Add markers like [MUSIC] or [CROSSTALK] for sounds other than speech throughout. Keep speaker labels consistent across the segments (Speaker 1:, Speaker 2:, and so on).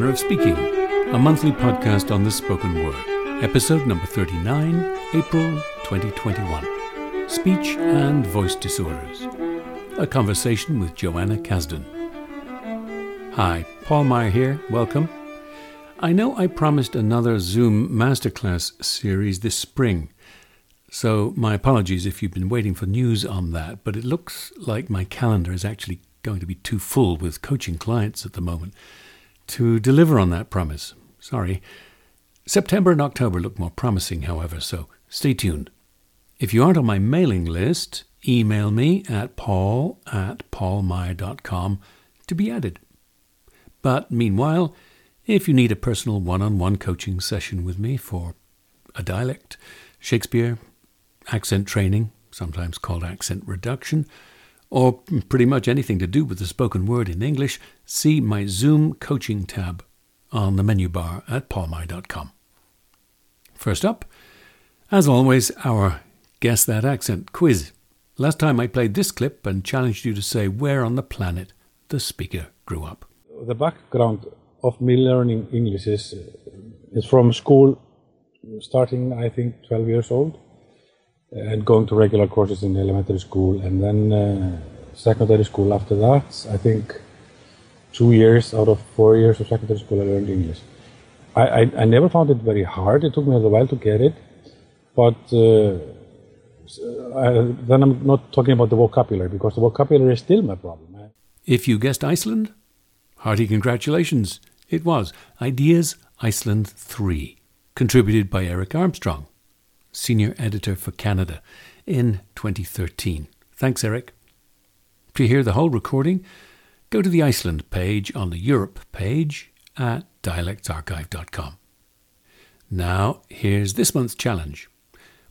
Speaker 1: Manner of Speaking, a monthly podcast on the spoken word, episode number 39, April 2021. Speech and Voice Disorders. A conversation with Joanna Cazden. Hi, Paul Meier here. Welcome. I know I promised another Zoom masterclass series this spring, so my apologies if you've been waiting for news on that, but it looks like my calendar is actually going to be too full with coaching clients at the moment to deliver on that promise. Sorry. September and October look more promising, however, so stay tuned. If you aren't on my mailing list, email me at paul at paulmeier.com to be added. But meanwhile, if you need a personal one on one coaching session with me for a dialect, Shakespeare, accent training, sometimes called accent reduction, or pretty much anything to do with the spoken word in English, see my Zoom coaching tab on the menu bar at paulmeier.com. First up, as always, our Guess That Accent quiz. Last time I played this clip and challenged you to say where on the planet the speaker grew up.
Speaker 2: The background of me learning English is, is from school, starting I think 12 years old and going to regular courses in elementary school and then uh, secondary school after that. I think two years out of four years of secondary school I learned English. I, I, I never found it very hard. It took me a while to get it, but uh, I, then I'm not talking about the vocabulary because the vocabulary is still my problem.
Speaker 1: If you guessed Iceland, hearty congratulations. It was IDEA's Iceland 3, contributed by Eric Armstrong senior editor for Canada, in 2013. Thanks, Eric. To hear the whole recording, go to the Iceland page on the Europe page at dialectsarchive.com. Now, here's this month's challenge.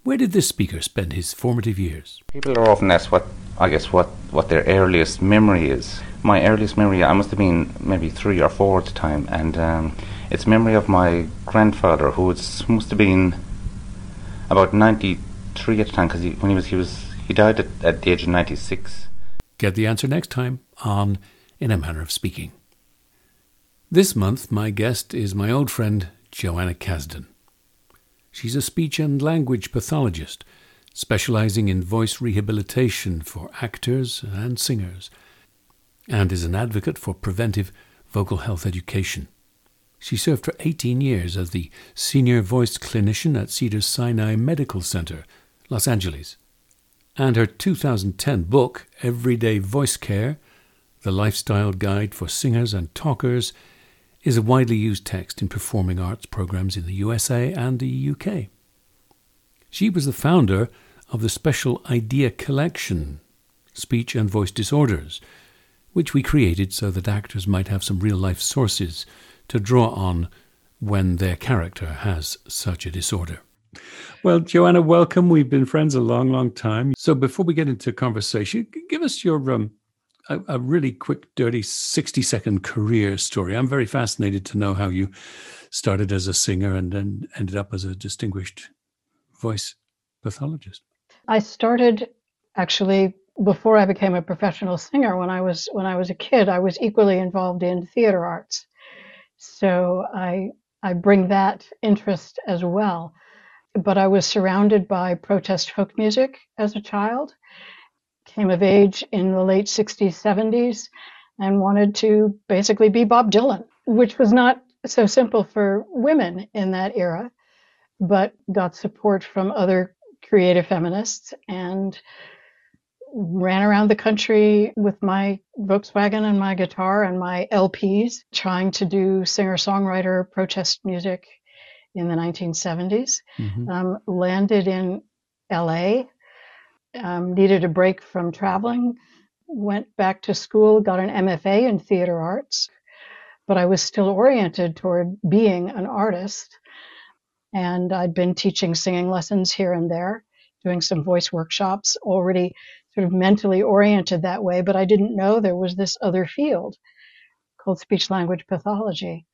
Speaker 1: Where did this speaker spend his formative years?
Speaker 3: People are often asked what, I guess, what, what their earliest memory is. My earliest memory, I must have been maybe three or four at the time, and um, it's memory of my grandfather, who was, must have been about 93 at the time because when he was he was he died at, at the age of 96.
Speaker 1: Get the answer next time on In a Manner of Speaking. This month, my guest is my old friend Joanna Cazden. She's a speech and language pathologist, specializing in voice rehabilitation for actors and singers, and is an advocate for preventive vocal health education. She served for 18 years as the senior voice clinician at Cedars Sinai Medical Center, Los Angeles. And her 2010 book, Everyday Voice Care The Lifestyle Guide for Singers and Talkers, is a widely used text in performing arts programs in the USA and the UK. She was the founder of the Special IDEA Collection, Speech and Voice Disorders, which we created so that actors might have some real life sources to draw on when their character has such a disorder. Well, Joanna, welcome. We've been friends a long, long time. So before we get into conversation, give us your um, a, a, really quick, dirty 60 second career story. I'm very fascinated to know how you started as a singer and then ended up as a distinguished voice pathologist.
Speaker 4: I started actually before I became a professional singer. When I was when I was a kid, I was equally involved in theater arts. So I I bring that interest as well. But I was surrounded by protest folk music as a child. Came of age in the late 60s, 70s, and wanted to basically be Bob Dylan, which was not so simple for women in that era, but got support from other creative feminists and ran around the country with my Volkswagen and my guitar and my LPs, trying to do singer songwriter protest music in the 1970s. Mm-hmm. Um, landed in LA, um, needed a break from traveling, went back to school, got an MFA in theater arts, but I was still oriented toward being an artist. And I'd been teaching singing lessons here and there, doing some voice workshops, already sort of mentally oriented that way, but I didn't know there was this other field called speech language pathology.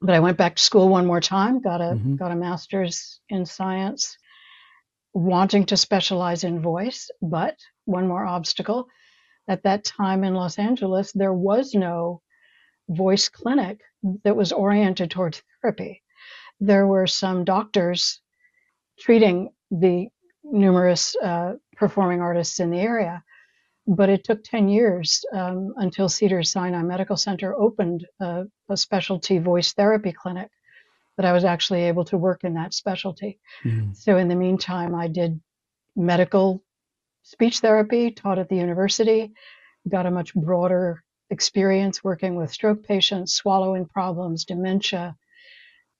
Speaker 4: But I went back to school one more time, got a mm-hmm. got a master's in science, wanting to specialize in voice, but one more obstacle. At that time in Los Angeles, there was no voice clinic that was oriented towards therapy. There were some doctors treating the numerous uh, performing artists in the area. But it took 10 years um, until Cedar Sinai Medical Center opened a, a, specialty voice therapy clinic that I was actually able to work in that specialty. Mm. So, in the meantime, I did medical speech therapy, taught at the university, got a much broader experience working with stroke patients, swallowing problems, dementia,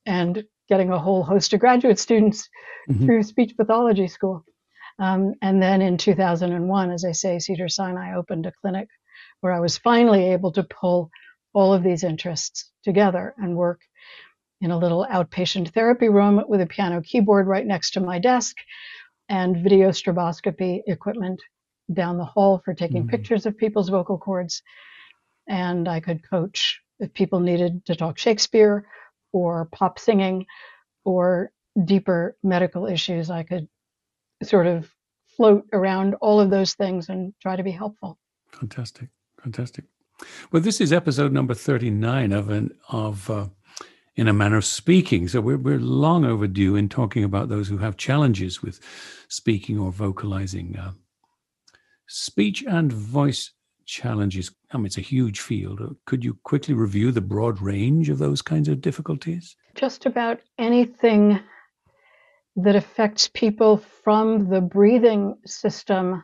Speaker 4: and getting a whole host of graduate students mm-hmm. through speech pathology school. Um, and then in 2001, as I say, Cedar Sinai opened a clinic where I was finally able to pull all of these interests together and work in a little outpatient therapy room with a piano keyboard right next to my desk and video stroboscopy equipment down the hall for taking mm-hmm. pictures of people's vocal cords. And I could coach if people needed to talk Shakespeare or pop singing or deeper medical issues. I could sort of float around all of those things and try to be helpful.
Speaker 1: Fantastic, fantastic. Well, this is episode number thirty-nine of an of uh, in a manner of speaking. So we're we're long overdue in talking about those who have challenges with speaking or vocalizing. Uh, speech and voice challenges. Mean, it's a huge field. Uh, could you quickly review the broad range of those kinds of difficulties?
Speaker 4: Just about anything that affects people from the breathing system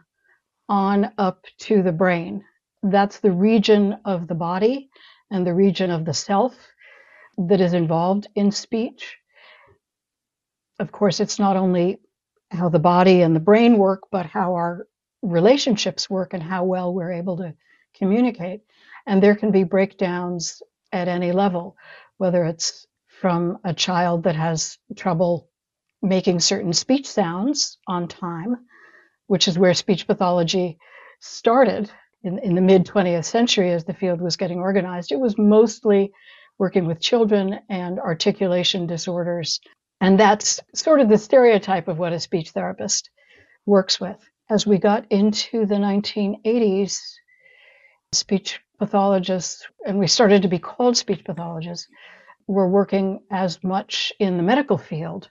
Speaker 4: on up to the brain. That's the region of the body and the region of the self that is involved in speech. Of course, it's not only how the body and the brain work, but how our relationships work and how well we're able to communicate. And there can be breakdowns at any level, whether it's from a child that has trouble making certain speech sounds on time, which is where speech pathology started in, in the mid 20th century as the field was getting organized. It was mostly working with children and articulation disorders. And that's sort of the stereotype of what a speech therapist works with. As we got into the 1980s, speech pathologists, and we started to be called speech pathologists, were working as much in the medical field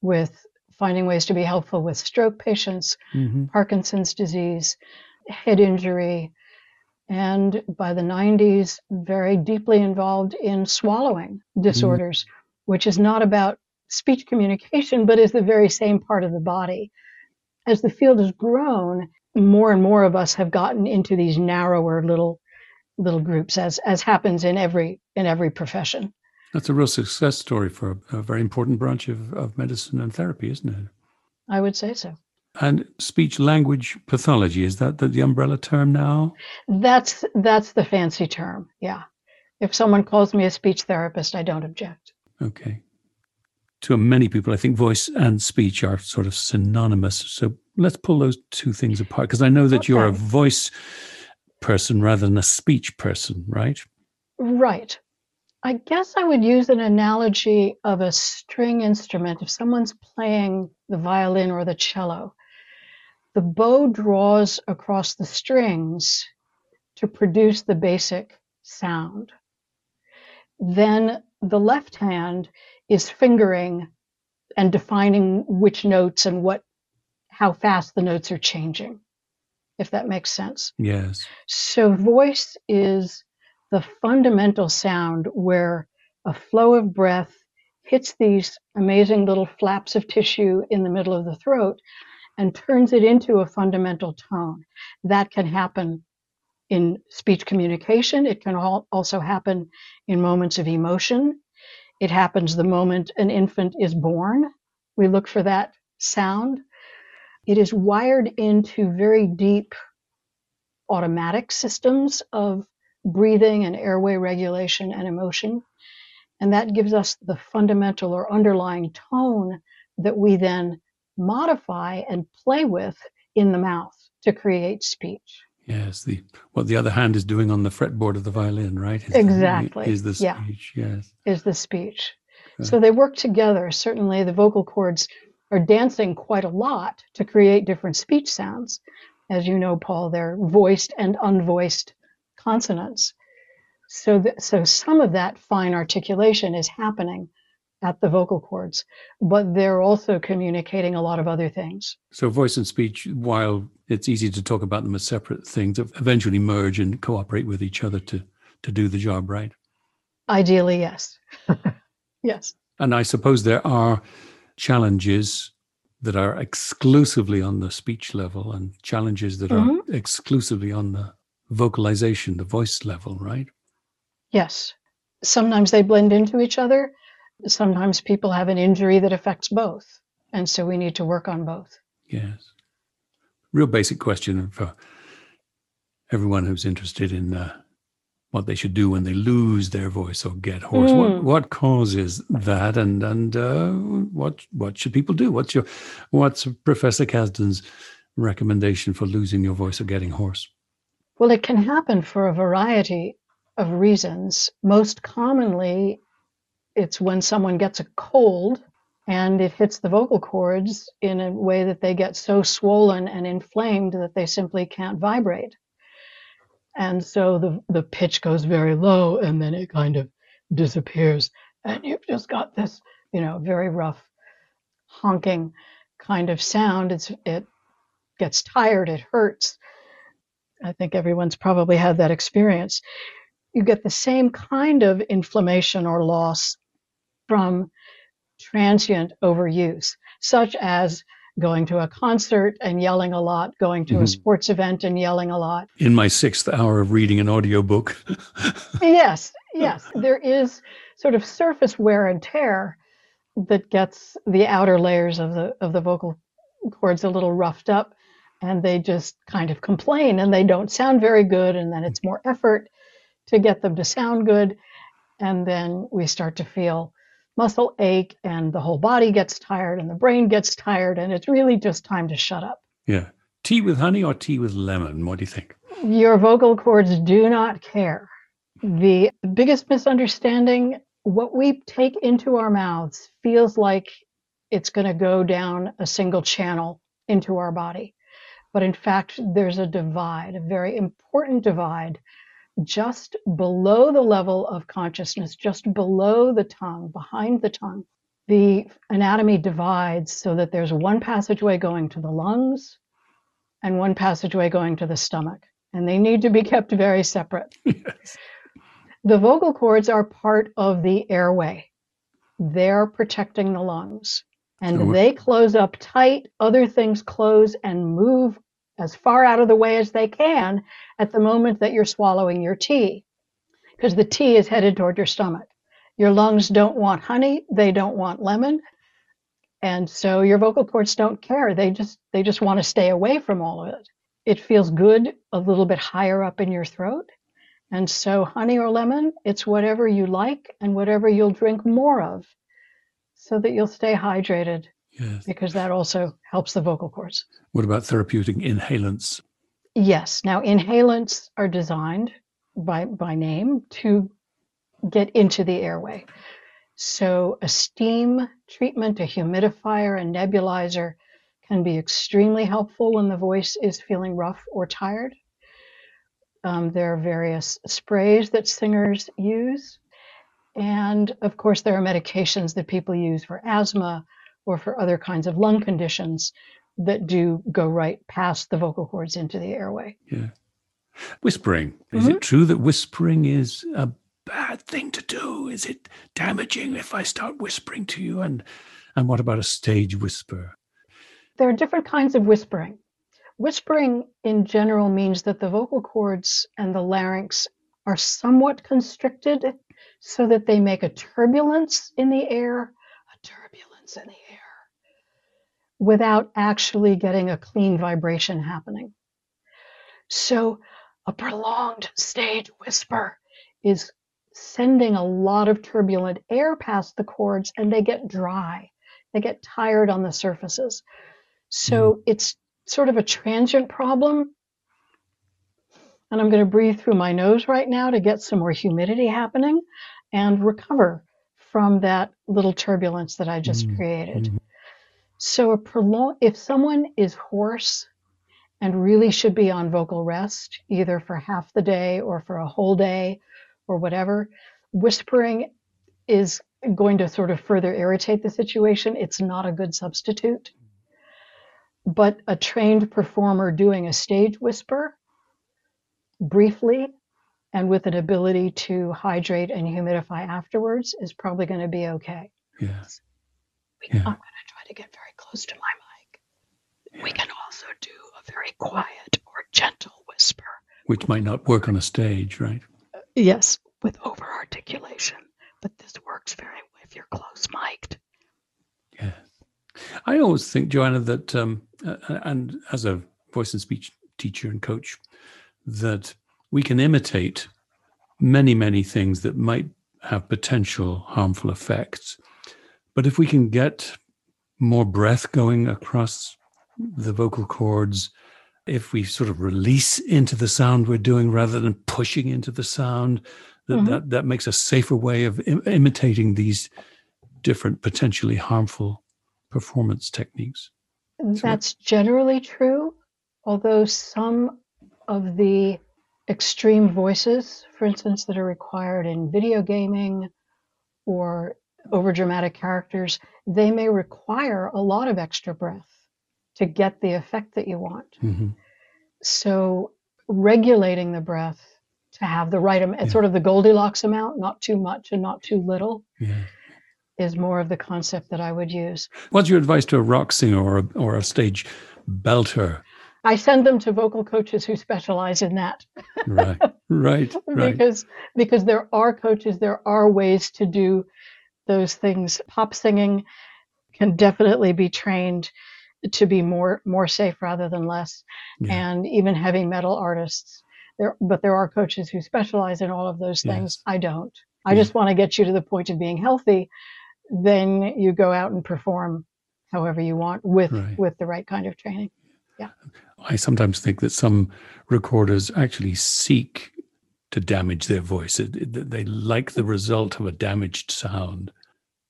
Speaker 4: with finding ways to be helpful with stroke patients, mm-hmm. Parkinson's disease, head injury, and by the 90s, very deeply involved in swallowing disorders, mm-hmm. which is not about speech communication, but is the very same part of the body. As the field has grown, more and more of us have gotten into these narrower little little groups, as as happens in every in every profession.
Speaker 1: That's a real success story for a, a very important branch of, of medicine and therapy, isn't it?
Speaker 4: I would say so.
Speaker 1: And speech language pathology is that the, the umbrella term now?
Speaker 4: That's that's the fancy term. Yeah. If someone calls me a speech therapist, I don't object.
Speaker 1: Okay. To many people, I think voice and speech are sort of synonymous. So let's pull those two things apart because I know that okay. you're a voice person rather than a speech person, right?
Speaker 4: Right. I guess I would use an analogy of a string instrument. If someone's playing the violin or the cello, the bow draws across the strings to produce the basic sound. Then the left hand is fingering and defining which notes and what how fast the notes are changing if that makes sense
Speaker 1: yes
Speaker 4: so voice is the fundamental sound where a flow of breath hits these amazing little flaps of tissue in the middle of the throat and turns it into a fundamental tone. That can happen in speech communication. It can also happen in moments of emotion. It happens the moment an infant is born. We look for that sound. It is wired into very deep automatic systems of breathing and airway regulation and emotion. And that gives us the fundamental or underlying tone that we then modify and play with in the mouth to create speech.
Speaker 1: Yes, the what the other hand is doing on the fretboard of the violin, right?
Speaker 4: Is exactly.
Speaker 1: The, is the speech, yeah. yes.
Speaker 4: Is the speech. So they work together. Certainly the vocal cords are dancing quite a lot to create different speech sounds. As you know, Paul, they're voiced and unvoiced consonants. So, th- so some of that fine articulation is happening at the vocal cords, but they're also communicating a lot of other things.
Speaker 1: So, voice and speech, while it's easy to talk about them as separate things, eventually merge and cooperate with each other to, to do the job right.
Speaker 4: Ideally, yes. [LAUGHS] yes.
Speaker 1: And I suppose there are challenges that are exclusively on the speech level and challenges that mm-hmm. are exclusively on the vocalization, the voice level, right?
Speaker 4: Yes. Sometimes they blend into each other. Sometimes people have an injury that affects both. And so we need to work on both.
Speaker 1: Yes. Real basic question for everyone who's interested in uh, what they should do when they lose their voice or get hoarse. Mm. What what causes that, and and uh, what what should people do? What's your what's Professor Cazden's recommendation for losing your voice or getting hoarse?
Speaker 4: Well, it can happen for a variety of reasons. Most commonly, it's when someone gets a cold and it hits the vocal cords in a way that they get so swollen and inflamed that they simply can't vibrate. And so the, the pitch goes very low and then it kind of disappears. And you've just got this, you know, very rough honking kind of sound. It's, it gets tired, it hurts. I think everyone's probably had that experience. You get the same kind of inflammation or loss from transient overuse, such as going to a concert and yelling a lot, going to mm-hmm. a sports event and yelling a lot.
Speaker 1: In my sixth hour of reading an audiobook. [LAUGHS]
Speaker 4: yes, yes. There is sort of surface wear and tear that gets the outer layers of the of the vocal cords a little roughed up and they just kind of complain and they don't sound very good and then it's more effort to get them to sound good and then we start to feel muscle ache and the whole body gets tired and the brain gets tired and it's really just time to shut up.
Speaker 1: Yeah. Tea with honey or tea with lemon? What do you think?
Speaker 4: Your vocal cords do not care. The biggest misunderstanding what we take into our mouths feels like it's going to go down a single channel into our body. But in fact, there's a divide, a very important divide just below the level of consciousness, just below the tongue, behind the tongue, the anatomy divides so that there's one passageway going to the lungs and one passageway going to the stomach. And they need to be kept very separate. [LAUGHS] Yes. The vocal cords are part of the airway. They're protecting the lungs. And so they close up tight, other things close and move as far out of the way as they can at the moment that you're swallowing your tea, because the tea is headed toward your stomach. Your lungs don't want honey, they don't want lemon, and so your vocal cords don't care. They just they just want to stay away from all of it. It feels good a little bit higher up in your throat. And so honey or lemon, it's whatever you like and whatever you'll drink more of so that you'll stay hydrated Yes. Because that also helps the vocal cords.
Speaker 1: What about therapeutic inhalants?
Speaker 4: Yes. Now, inhalants are designed by, by name to get into the airway. So, a steam treatment, a humidifier, a nebulizer can be extremely helpful when the voice is feeling rough or tired. Um, there are various sprays that singers use. And of course, there are medications that people use for asthma or for other kinds of lung conditions that do go right past the vocal cords into the airway.
Speaker 1: Yeah. Whispering. Is mm-hmm. it true that whispering is a bad thing to do? Is it damaging if I start whispering to you? And and what about a stage whisper?
Speaker 4: There are different kinds of whispering. Whispering in general means that the vocal cords and the larynx are somewhat constricted so that they make a turbulence in the air, a turbulence in the without actually getting a clean vibration happening. So a prolonged stage whisper is sending a lot of turbulent air past the cords and they get dry. They get tired on the surfaces. So mm. it's sort of a transient problem. And I'm going to breathe through my nose right now to get some more humidity happening and recover from that little turbulence that I just mm. created. Mm. So a prolong if someone is hoarse and really should be on vocal rest, either for half the day or for a whole day, or whatever. Whispering is going to sort of further irritate the situation. It's not a good substitute. But a trained performer doing a stage whisper briefly and with an ability to hydrate and humidify afterwards is probably going to be okay.
Speaker 1: Yeah.
Speaker 4: Try to get very close to my mic. We can also do a very quiet or gentle whisper.
Speaker 1: Which might not work on a stage, right?
Speaker 4: Yes, with over articulation. But this works very well if you're close mic'd.
Speaker 1: Yes. I always think, Joanna, that, um, uh, and as a voice and speech teacher and coach, that we can imitate many, many things that might have potential harmful effects. But if we can get more breath going across the vocal cords, if we sort of release into the sound we're doing rather than pushing into the sound, that,
Speaker 4: Mhm.
Speaker 1: that, that makes a safer way of Im- imitating these different potentially harmful performance techniques.
Speaker 4: That's generally true, although some of the extreme voices, for instance, that are required in video gaming or overdramatic characters, they may require a lot of extra breath to get the effect that you want.
Speaker 1: hmm
Speaker 4: So regulating the breath to have the right amount,
Speaker 1: Yeah.
Speaker 4: sort of the Goldilocks amount, not too much and not too little,
Speaker 1: Yeah.
Speaker 4: is more of the concept that I would use.
Speaker 1: What's your advice to a rock singer or a, or a stage belter?
Speaker 4: I send them to vocal coaches who specialize in that
Speaker 1: Right, right, [LAUGHS] right.
Speaker 4: because because there are coaches, there are ways to do those things. Pop singing can definitely be trained to be more more safe rather than less,
Speaker 1: Yeah.
Speaker 4: and even heavy metal artists. There, but there are coaches who specialize in all of those things. I don't. I
Speaker 1: Yeah.
Speaker 4: just want to get you to the point of being healthy. Then you go out and perform however you want with
Speaker 1: Right.
Speaker 4: with the right kind of training. Yeah.
Speaker 1: I sometimes think that some recorders actually seek to damage their voice. It- it- They like the result of a damaged sound.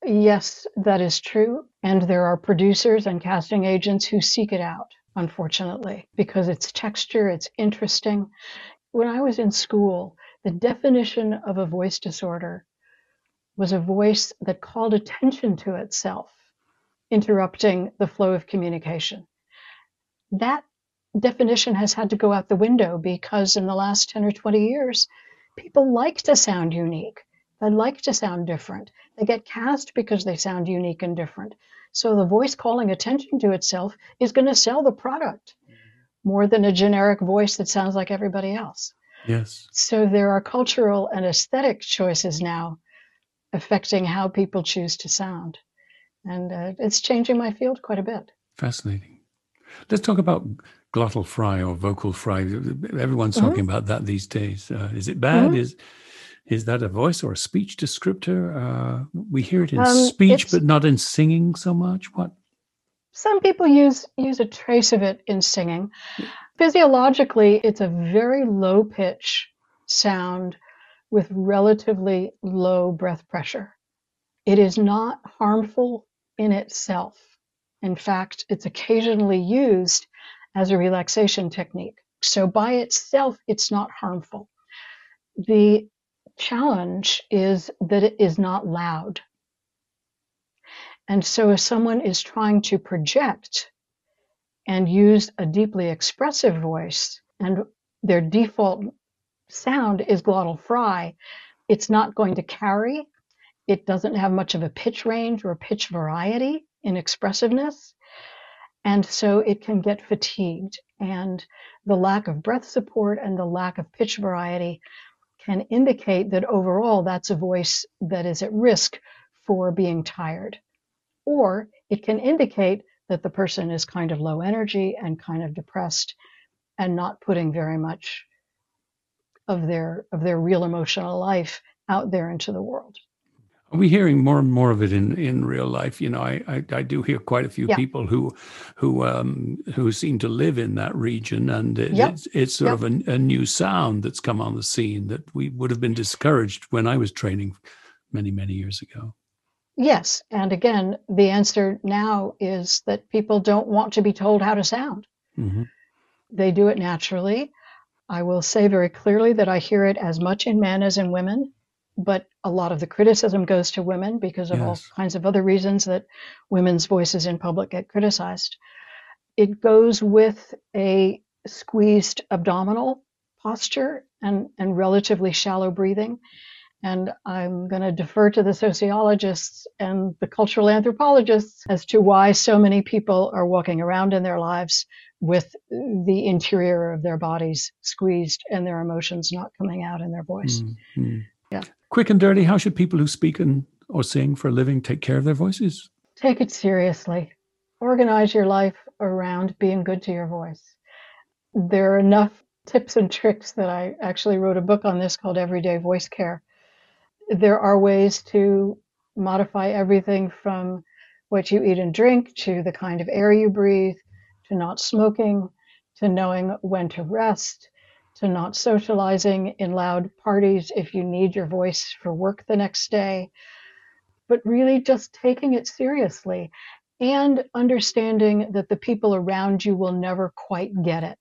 Speaker 4: Yes, that is true. And there are producers and casting agents who seek it out, unfortunately, because it's texture, it's interesting. When I was in school, the definition of a voice disorder was a voice that called attention to itself, interrupting the flow of communication. That definition has had to go out the window because in the last 10 or 20 years, people like to sound unique. They like to sound different. They get cast because they sound unique and different. So the voice calling attention to itself is going to sell the product more than a generic voice that sounds like everybody else.
Speaker 1: Yes.
Speaker 4: So there are cultural and aesthetic choices now affecting how people choose to sound. And uh, it's changing my field quite a bit.
Speaker 1: Fascinating. Let's talk about glottal fry or vocal fry. Everyone's
Speaker 4: Mhm.
Speaker 1: talking about that these days. Uh, is it bad?
Speaker 4: Mhm.
Speaker 1: Is is that a voice or a speech descriptor? Uh, we hear it in
Speaker 4: Um,
Speaker 1: speech, but not in singing so much. What?
Speaker 4: Some people use use a trace of it in singing. Physiologically, it's a very low pitch sound with relatively low breath pressure. It is not harmful in itself. In fact, it's occasionally used as a relaxation technique. So by itself, it's not harmful. The challenge is that it is not loud. And so if someone is trying to project and use a deeply expressive voice and their default sound is glottal fry, it's not going to carry. It doesn't have much of a pitch range or pitch variety in expressiveness. And so it can get fatigued. And the lack of breath support and the lack of pitch variety can indicate that overall that's a voice that is at risk for being tired. Or it can indicate that the person is kind of low energy and kind of depressed and not putting very much of their of their real emotional life out there into the world.
Speaker 1: Are we hearing more and more of it in, in real life? You know, I, I, I do hear quite a few
Speaker 4: Yeah.
Speaker 1: people who who um, who seem to live in that region, and it, it's it's sort of a, a new sound that's come on the scene that we would have been discouraged when I was training many many years ago.
Speaker 4: Yes, and again, the answer now is that people don't want to be told how to sound.
Speaker 1: hmm
Speaker 4: They do it naturally. I will say very clearly that I hear it as much in men as in women, but a lot of the criticism goes to women because of all kinds of other reasons that women's voices in public get criticized. It goes with a squeezed abdominal posture and, and relatively shallow breathing. And I'm going to defer to the sociologists and the cultural anthropologists as to why so many people are walking around in their lives with the interior of their bodies squeezed and their emotions not coming out in their voice.
Speaker 1: Mm, mm.
Speaker 4: Yeah.
Speaker 1: Quick and dirty, how should people who speak and or sing for a living take care of their voices?
Speaker 4: Take it seriously. Organize your life around being good to your voice. There are enough tips and tricks that I actually wrote a book on this called Everyday Voice Care. There are ways to modify everything from what you eat and drink to the kind of air you breathe to not smoking to knowing when to rest to not socializing in loud parties if you need your voice for work the next day but really just taking it seriously and understanding that the people around you will never quite get it.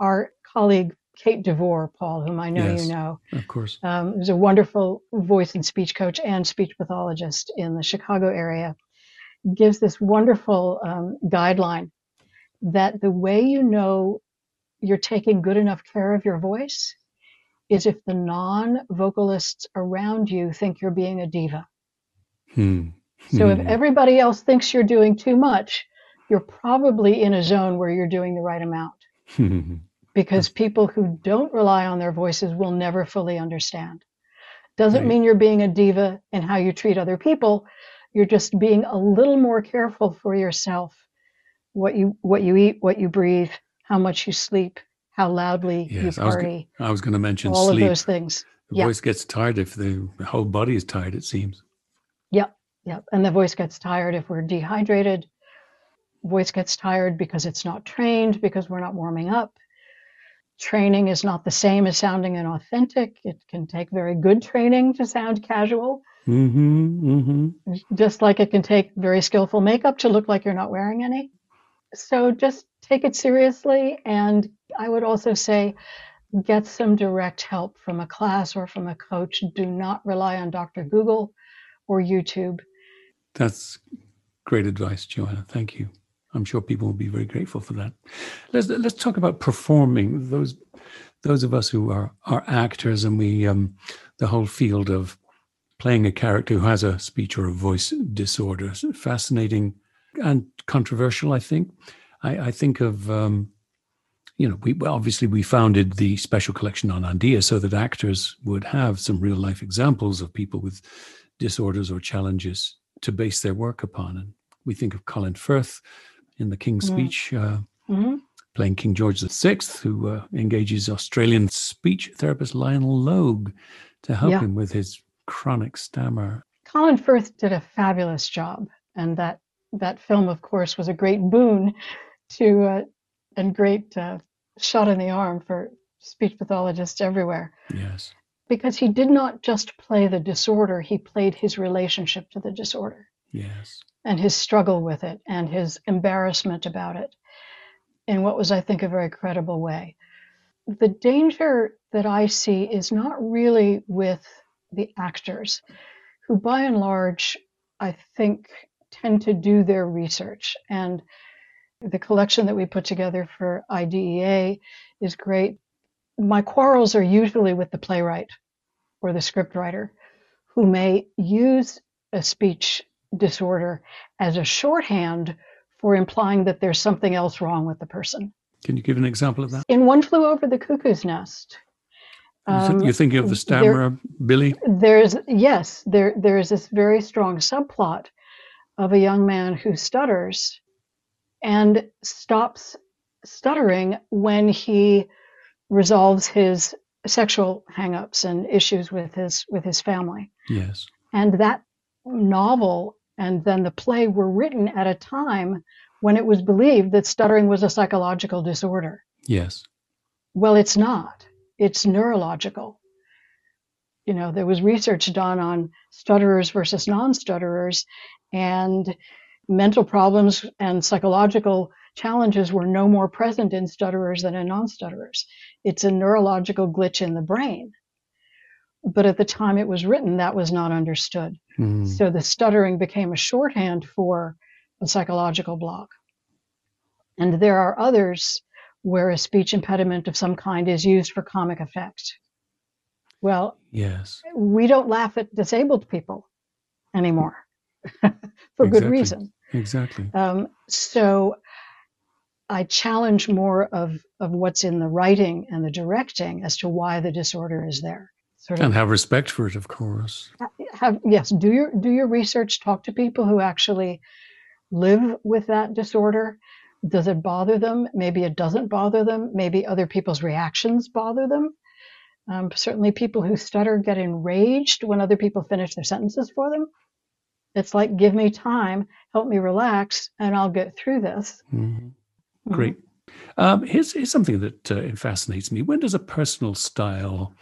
Speaker 4: Our colleague Kate DeVore, Paul, whom I know
Speaker 1: Yes.
Speaker 4: you know,
Speaker 1: Of course.
Speaker 4: um, who's a wonderful voice and speech coach and speech pathologist in the Chicago area, gives this wonderful um, guideline that the way you know you're taking good enough care of your voice is if the non vocalists around you think you're being a diva.
Speaker 1: Hmm.
Speaker 4: So if
Speaker 1: Hmm.
Speaker 4: everybody else thinks you're doing too much, you're probably in a zone where you're doing the right amount
Speaker 1: Hmm. [LAUGHS]
Speaker 4: because people who don't rely on their voices will never fully understand. Doesn't
Speaker 1: Right.
Speaker 4: mean you're being a diva in how you treat other people. You're just being a little more careful for yourself. What you what you eat, what you breathe, how much you sleep, how loudly
Speaker 1: Yes,
Speaker 4: you
Speaker 1: I was,
Speaker 4: party,
Speaker 1: I was going to mention
Speaker 4: all
Speaker 1: sleep.
Speaker 4: of those things.
Speaker 1: The
Speaker 4: yeah.
Speaker 1: voice gets tired if the whole body is tired, it seems.
Speaker 4: Yep, yep. And the voice gets tired if we're dehydrated. Voice gets tired because it's not trained, because we're not warming up. Training is not the same as sounding inauthentic. It can take very good training to sound casual,
Speaker 1: Mm-hmm. Mm-hmm.
Speaker 4: just like it can take very skillful makeup to look like you're not wearing any. So just take it seriously. And I would also say get some direct help from a class or from a coach. Do not rely on Dr. Google or YouTube.
Speaker 1: That's great advice, Joanna. Thank you. I'm sure people will be very grateful for that. Let's let's talk about performing. Those those of us who are are actors and we um, the whole field of playing a character who has a speech or a voice disorder. Fascinating and controversial. I think. I, I think of um, you know we well, obviously we founded the special collection on Andia so that actors would have some real life examples of people with disorders or challenges to base their work upon. And we think of Colin Firth in the King's
Speaker 4: Mm.
Speaker 1: Speech, uh,
Speaker 4: Mhm.
Speaker 1: playing King George VI, who uh, engages Australian speech therapist Lionel Logue to help
Speaker 4: Yeah.
Speaker 1: him with his chronic stammer.
Speaker 4: Colin Firth did a fabulous job, and that that film, of course, was a great boon to uh, and great uh, shot in the arm for speech pathologists everywhere
Speaker 1: Yes.
Speaker 4: because he did not just play the disorder; he played his relationship to the disorder
Speaker 1: Yes.
Speaker 4: and his struggle with it and his embarrassment about it in what was, I think, a very credible way. The danger that I see is not really with the actors, who by and large, I think, tend to do their research. And the collection that we put together for IDEA is great. My quarrels are usually with the playwright or the scriptwriter who may use a speech disorder as a shorthand for implying that there's something else wrong with the person.
Speaker 1: Can you give an example of that?
Speaker 4: In One Flew Over the Cuckoo's Nest, um,
Speaker 1: You're thinking of the
Speaker 4: there-
Speaker 1: stammerer, Billy?
Speaker 4: there's yes, there there is this very strong subplot of a young man who stutters and stops stuttering when he resolves his sexual hangups and issues with his with his family.
Speaker 1: Yes.
Speaker 4: And that novel and then the play were written at a time when it was believed that stuttering was a psychological disorder.
Speaker 1: Yes.
Speaker 4: Well, it's not. It's neurological. You know, there was research done on stutterers versus non stutterers, and mental problems and psychological challenges were no more present in stutterers than in non stutterers. It's a neurological glitch in the brain. But at the time it was written, that was not understood.
Speaker 1: Mm.
Speaker 4: So the stuttering became a shorthand for a psychological block. And there are others where a speech impediment of some kind is used for comic effect. Well,
Speaker 1: Yes.
Speaker 4: we don't laugh at disabled people anymore [LAUGHS] for good reason.
Speaker 1: Exactly.
Speaker 4: Um, so I challenge more of, of what's in the writing and the directing as to why the disorder is there. Sort of
Speaker 1: And have respect for it, of course.
Speaker 4: have yes, do your do your research, talk to people who actually live with that disorder. Does it bother them? Maybe it doesn't bother them. Maybe other people's reactions bother them. Um, certainly, people who stutter get enraged when other people finish their sentences for them. It's like, give me time, help me relax, and I'll get through this.
Speaker 1: Mhm.
Speaker 4: Mhm.
Speaker 1: Great. Um, here's, here's something that uh, fascinates me. When does a personal style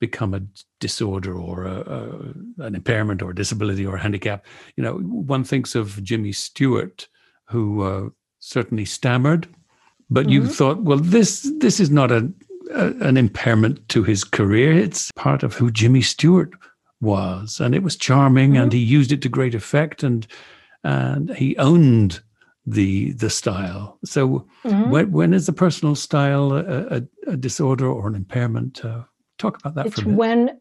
Speaker 1: become a disorder or a, a, an impairment or a disability or a handicap? You know, one thinks of Jimmy Stewart, who uh, certainly stammered, but you
Speaker 4: Mhm.
Speaker 1: thought, well, this this is not a, a an impairment to his career. It's part of who Jimmy Stewart was, and it was charming, and he used it to great effect, and and he owned the the style. So
Speaker 4: Mhm.
Speaker 1: when, when is the personal style a, a, a disorder or an impairment? Uh, talk about that
Speaker 4: it's
Speaker 1: for a minute.
Speaker 4: when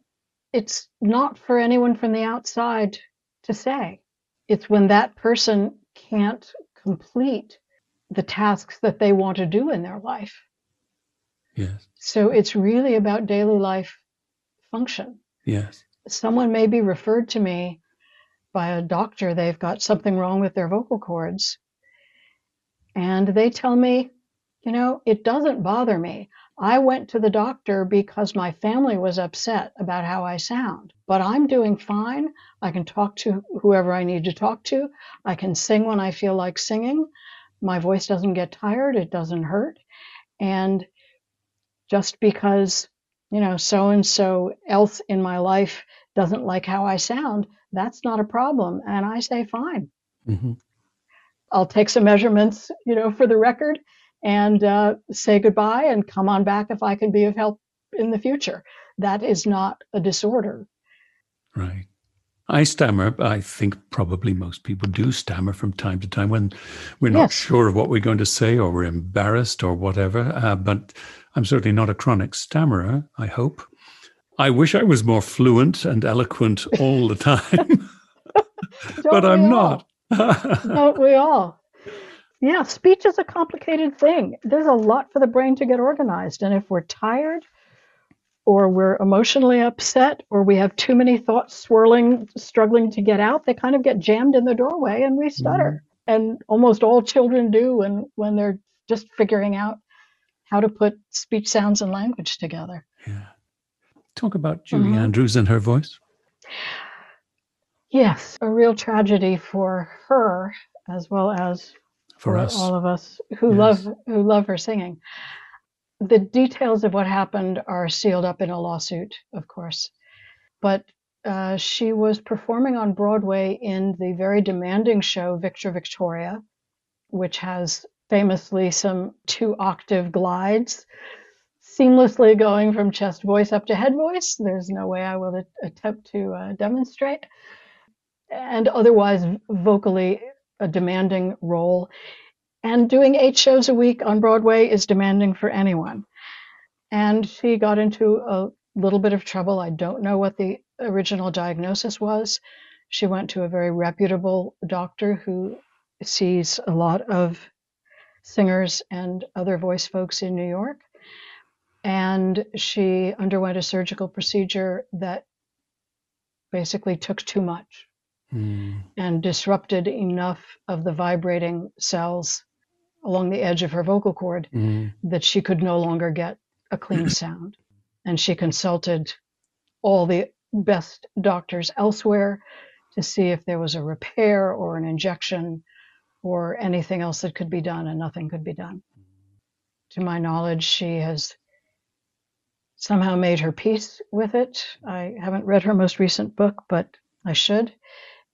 Speaker 4: it's not for anyone from the outside to say. It's when that person can't complete the tasks that they want to do in their life.
Speaker 1: yes,
Speaker 4: So it's really about daily life function.
Speaker 1: yes,
Speaker 4: Someone may be referred to me by a doctor, they've got something wrong with their vocal cords. And they tell me, you know, it doesn't bother me. I went to the doctor because my family was upset about how I sound, but I'm doing fine. I can talk to whoever I need to talk to. I can sing when I feel like singing. My voice doesn't get tired, it doesn't hurt. And just because, you know, so and so else in my life doesn't like how I sound, that's not a problem. And I say, fine.
Speaker 1: hmm
Speaker 4: I'll take some measurements, you know, for the record and uh, say goodbye and come on back if I can be of help in the future. That is not a disorder.
Speaker 1: right. I stammer. I think probably most people do stammer from time to time when we're not
Speaker 4: Yes.
Speaker 1: sure of what we're going to say or we're embarrassed or whatever. Uh, but I'm certainly not a chronic stammerer. I hope. I wish I was more fluent and eloquent all the time, [LAUGHS] but I'm
Speaker 4: we
Speaker 1: not. [LAUGHS]
Speaker 4: Don't we all? Yeah, speech is a complicated thing. There's a lot for the brain to get organized. And if we're tired or we're emotionally upset or we have too many thoughts swirling, struggling to get out, they kind of get jammed in the doorway and we mm-hmm. stutter. And almost all children do when, when they're just figuring out how to put speech sounds and language together.
Speaker 1: Yeah. Talk about Julie
Speaker 4: Mhm.
Speaker 1: Andrews and her voice.
Speaker 4: Yes, a real tragedy for her as well as
Speaker 1: For us.
Speaker 4: all of us who
Speaker 1: Yes.
Speaker 4: love who love her singing. The details of what happened are sealed up in a lawsuit, of course, but uh, she was performing on Broadway in the very demanding show Victor Victoria, which has famously some two octave glides, seamlessly going from chest voice up to head voice. There's no way I will attempt to uh, demonstrate. And otherwise, vocally, a demanding role. And doing eight shows a week on Broadway is demanding for anyone. And she got into a little bit of trouble. I don't know what the original diagnosis was. She went to a very reputable doctor who sees a lot of singers and other voice folks in New York. And she underwent a surgical procedure that basically took too much
Speaker 1: Mm.
Speaker 4: and disrupted enough of the vibrating cells along the edge of her vocal cord
Speaker 1: Mm.
Speaker 4: that she could no longer get a clean [CLEARS THROAT] sound. And she consulted all the best doctors elsewhere to see if there was a repair or an injection or anything else that could be done, and nothing could be done. To my knowledge, she has somehow made her peace with it. I haven't read her most recent book, but I should,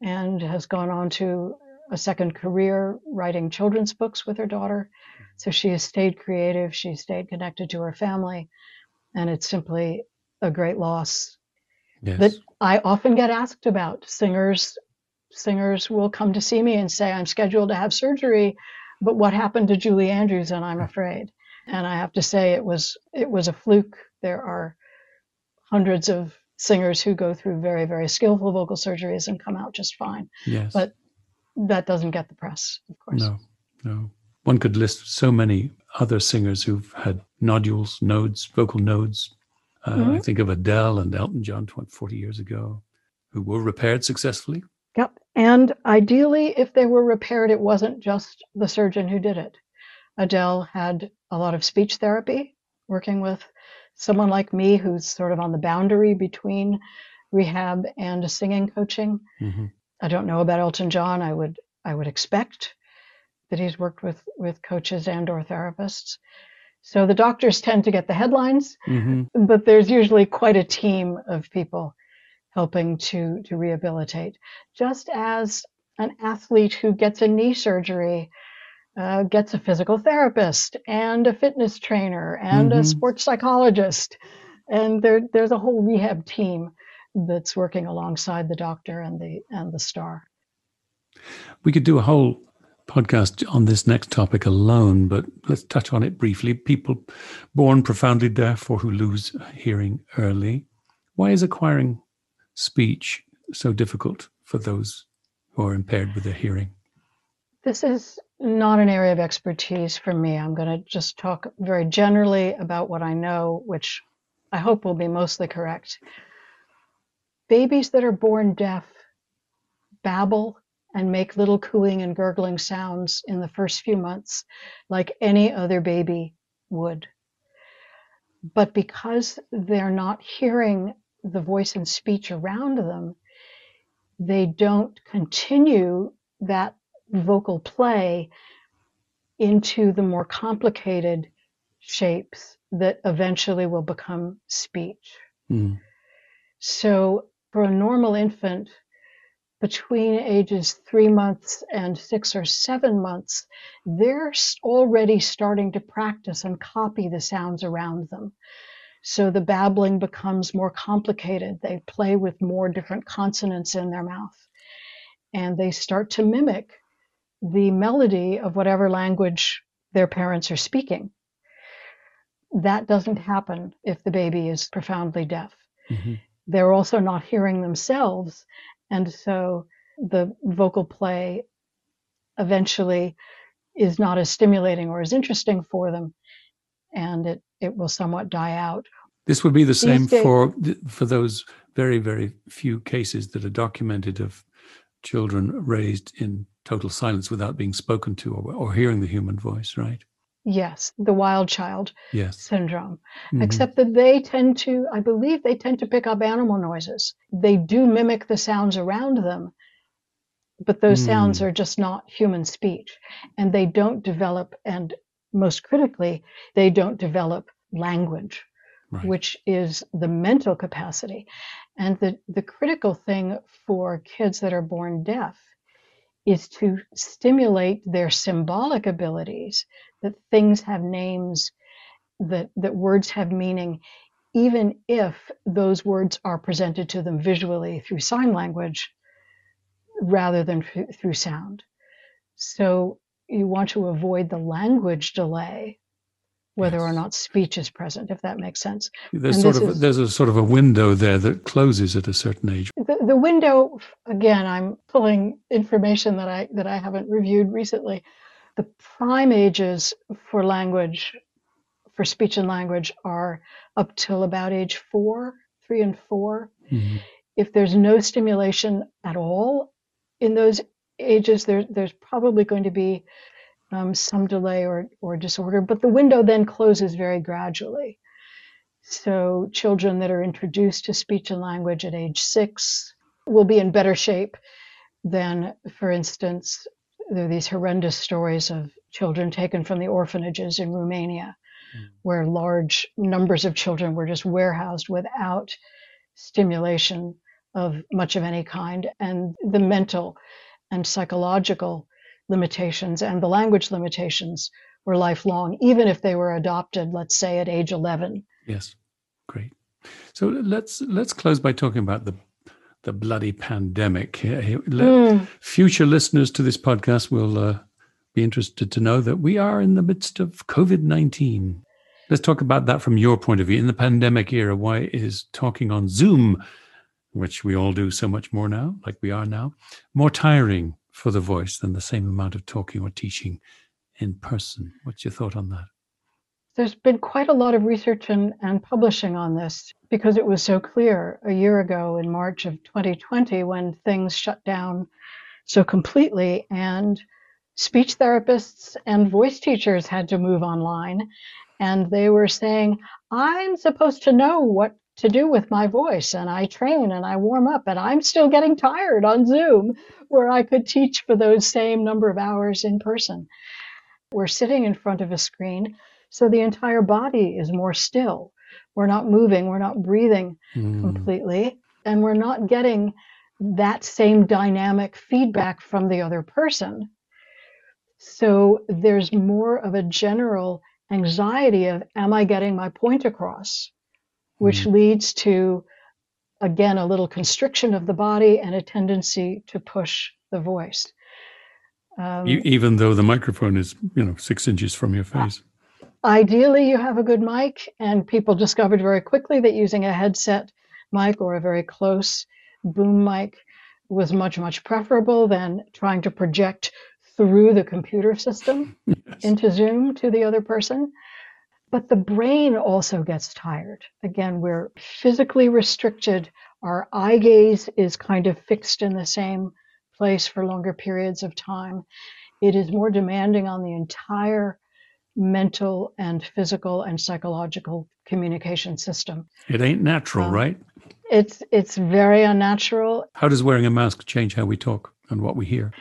Speaker 4: and has gone on to a second career writing children's books with her daughter. Mm-hmm. So she has stayed creative, she's stayed connected to her family, and it's simply a great loss
Speaker 1: Yes.
Speaker 4: that I often get asked about. Singers singers will come to see me and say, I'm scheduled to have surgery, but what happened to Julie Andrews? And I'm hmm. afraid. And I have to say it was it was a fluke. There are hundreds of singers who go through very, very skillful vocal surgeries and come out just fine.
Speaker 1: yes.
Speaker 4: but- That doesn't get the press, of course.
Speaker 1: No, no. One could list so many other singers who've had nodules, nodes, vocal nodes. Uh, I
Speaker 4: Mhm.
Speaker 1: think of Adele and Elton John 20, 40 years ago, who were repaired successfully.
Speaker 4: Yep. And ideally, if they were repaired, it wasn't just the surgeon who did it. Adele had a lot of speech therapy, working with someone like me who's sort of on the boundary between rehab and singing coaching.
Speaker 1: hmm
Speaker 4: I don't know about Elton John. I would I would expect that he's worked with with coaches and or therapists. So the doctors tend to get the headlines,
Speaker 1: hmm
Speaker 4: but there's usually quite a team of people helping to to rehabilitate. Just as an athlete who gets a knee surgery uh, gets a physical therapist and a fitness trainer and a
Speaker 1: Mhm.
Speaker 4: sports psychologist, and there there's a whole rehab team that's working alongside the doctor and the and the star.
Speaker 1: We could do a whole podcast on this next topic alone, but let's touch on it briefly. People born profoundly deaf or who lose hearing early. Why is acquiring speech so difficult for those who are impaired with their hearing?
Speaker 4: This is not an area of expertise for me. I'm going to just talk very generally about what I know, which I hope will be mostly correct. Babies that are born deaf babble and make little cooing and gurgling sounds in the first few months like any other baby would. But because they're not hearing the voice and speech around them, they don't continue that vocal play into the more complicated shapes that eventually will become speech.
Speaker 1: Mm.
Speaker 4: So, for a normal infant, between ages three months and six or seven months, they're already starting to practice and copy the sounds around them. So the babbling becomes more complicated. They play with more different consonants in their mouth. And they start to mimic the melody of whatever language their parents are speaking. That doesn't happen if the baby is profoundly deaf
Speaker 1: Mhm.
Speaker 4: they're also not hearing themselves. And so the vocal play eventually is not as stimulating or as interesting for them. And it, it will somewhat die out.
Speaker 1: This would be the same
Speaker 4: days-
Speaker 1: for for those very very few cases that are documented of children raised in total silence without being spoken to or, or hearing the human voice, right?
Speaker 4: Yes, the wild child
Speaker 1: Yes.
Speaker 4: syndrome.
Speaker 1: Mhm.
Speaker 4: Except that they tend to, I believe they tend to pick up animal noises. They do mimic the sounds around them, but those sounds
Speaker 1: Hmm.
Speaker 4: are just not human speech. And they don't develop, and most critically, they don't develop language,
Speaker 1: Right.
Speaker 4: which is the mental capacity. And the, the critical thing for kids that are born deaf is to stimulate their symbolic abilities, that things have names, that, that words have meaning, even if those words are presented to them visually through sign language rather than through, through sound. So you want to avoid the language delay, whether or not speech is present, if that makes sense.
Speaker 1: There's
Speaker 4: and
Speaker 1: sort of
Speaker 4: is-
Speaker 1: there's a sort of a window there that closes at a certain age.
Speaker 4: the, the window again i'm pulling information that i that i haven't reviewed recently the prime ages for language for speech and language are up till about age four three and four
Speaker 1: Mhm.
Speaker 4: if there's no stimulation at all in those ages there, there's probably going to be um, some delay or, or disorder but the window then closes very gradually so children that are introduced to speech and language at age six will be in better shape than, for instance, there are these horrendous stories of children taken from the orphanages in Romania,
Speaker 1: Mm.
Speaker 4: where large numbers of children were just warehoused without stimulation of much of any kind. And the mental and psychological limitations and the language limitations were lifelong, even if they were adopted, let's say, at age 11.
Speaker 1: Yes, great. So let's let's close by talking about the the bloody pandemic. Mm. Future listeners to this podcast will uh, be interested to know that we are in the midst of COVID nineteen. Let's talk about that from your point of view. In the pandemic era, why is talking on Zoom, which we all do so much more now, like we are now, more tiring for the voice than the same amount of talking or teaching in person? What's your thought on that?
Speaker 4: There's been quite a lot of research and, and publishing on this because it was so clear a year ago in March of 2020 when things shut down so completely and speech therapists and voice teachers had to move online and they were saying i'm supposed to know what to do with my voice and i train and i warm up and i'm still getting tired on zoom where i could teach for those same number of hours in person we're sitting in front of a screen so the entire body is more still. We're not moving, we're not breathing mm. completely, and we're not getting that same dynamic feedback from the other person. So there's more of a general anxiety of, am I getting my point across? Which mm. leads to, again, a little constriction of the body and a tendency to push the voice.
Speaker 1: Um, Even though the microphone is, you know, six inches from your face.
Speaker 4: Ideally, you have a good mic, and people discovered very quickly that using a headset mic or a very close boom mic was much, much preferable than trying to project through the computer system [LAUGHS] yes. into Zoom to the other person. But the brain also gets tired. Again, we're physically restricted. Our eye gaze is kind of fixed in the same place for longer periods of time. It is more demanding on the entire mental and physical and psychological communication system.
Speaker 1: It ain't natural, um, right?
Speaker 4: It's it's very unnatural.
Speaker 1: How does wearing a mask change how we talk and what we hear?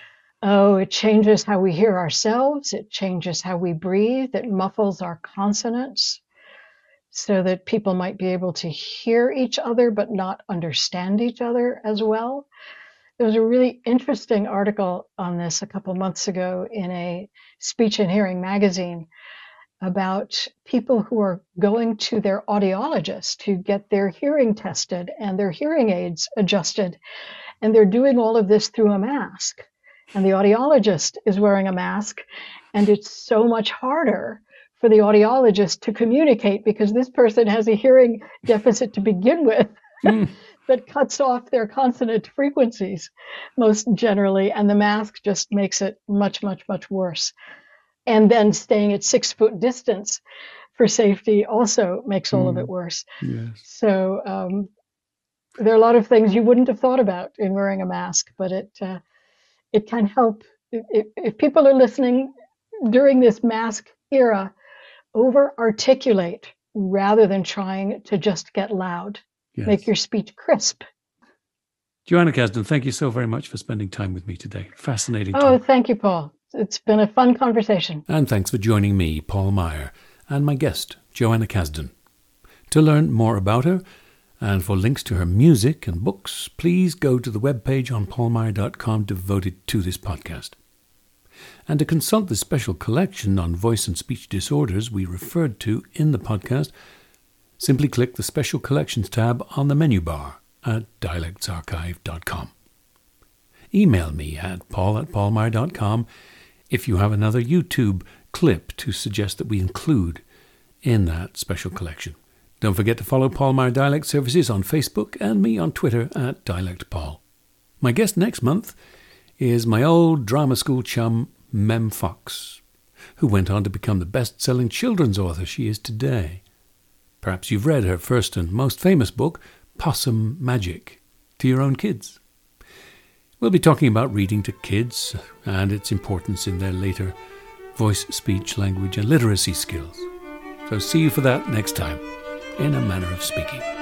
Speaker 4: Oh, it changes how we hear ourselves. It changes how we breathe. It muffles our consonants so that people might be able to hear each other but not understand each other as well. There was a really interesting article on this a couple months ago in a speech and hearing magazine about people who are going to their audiologist to get their hearing tested and their hearing aids adjusted. And they're doing all of this through a mask. And the audiologist is wearing a mask. And it's so much harder for the audiologist to communicate because this person has a hearing deficit to begin with. Mm. [LAUGHS] that cuts off their consonant frequencies most generally, and the mask just makes it much, much, much worse and then staying at six foot distance for safety also makes all mm. of it mm. worse. Yes. So um, there are a lot of things you wouldn't have thought about in wearing a mask, but it uh, it can help if, if people are listening during this mask era. Over articulate rather than trying to just get loud. Yes. Make your speech crisp.
Speaker 1: Joanna Cazden, thank you so very much for spending time with me today. Fascinating.
Speaker 4: Oh, talk. thank you, Paul. It's been a fun conversation.
Speaker 1: And thanks for joining me, Paul Meier, and my guest, Joanna Cazden. To learn more about her and for links to her music and books, please go to the webpage on paulmeier.com devoted to this podcast. And to consult the special collection on voice and speech disorders we referred to in the podcast, simply click the Special Collections tab on the menu bar at dialectsarchive.com. Email me at paul at paulmeier.com if you have another YouTube clip to suggest that we include in that special collection. Don't forget to follow Paul Meier Dialect Services on Facebook and me on Twitter at DialectPaul. My guest next month is my old drama school chum, Mem Fox, who went on to become the best selling children's author she is today. Perhaps you've read her first and most famous book, Possum Magic, to your own kids. We'll be talking about reading to kids and its importance in their later voice, speech, language, and literacy skills. So see you for that next time in A Manner of Speaking.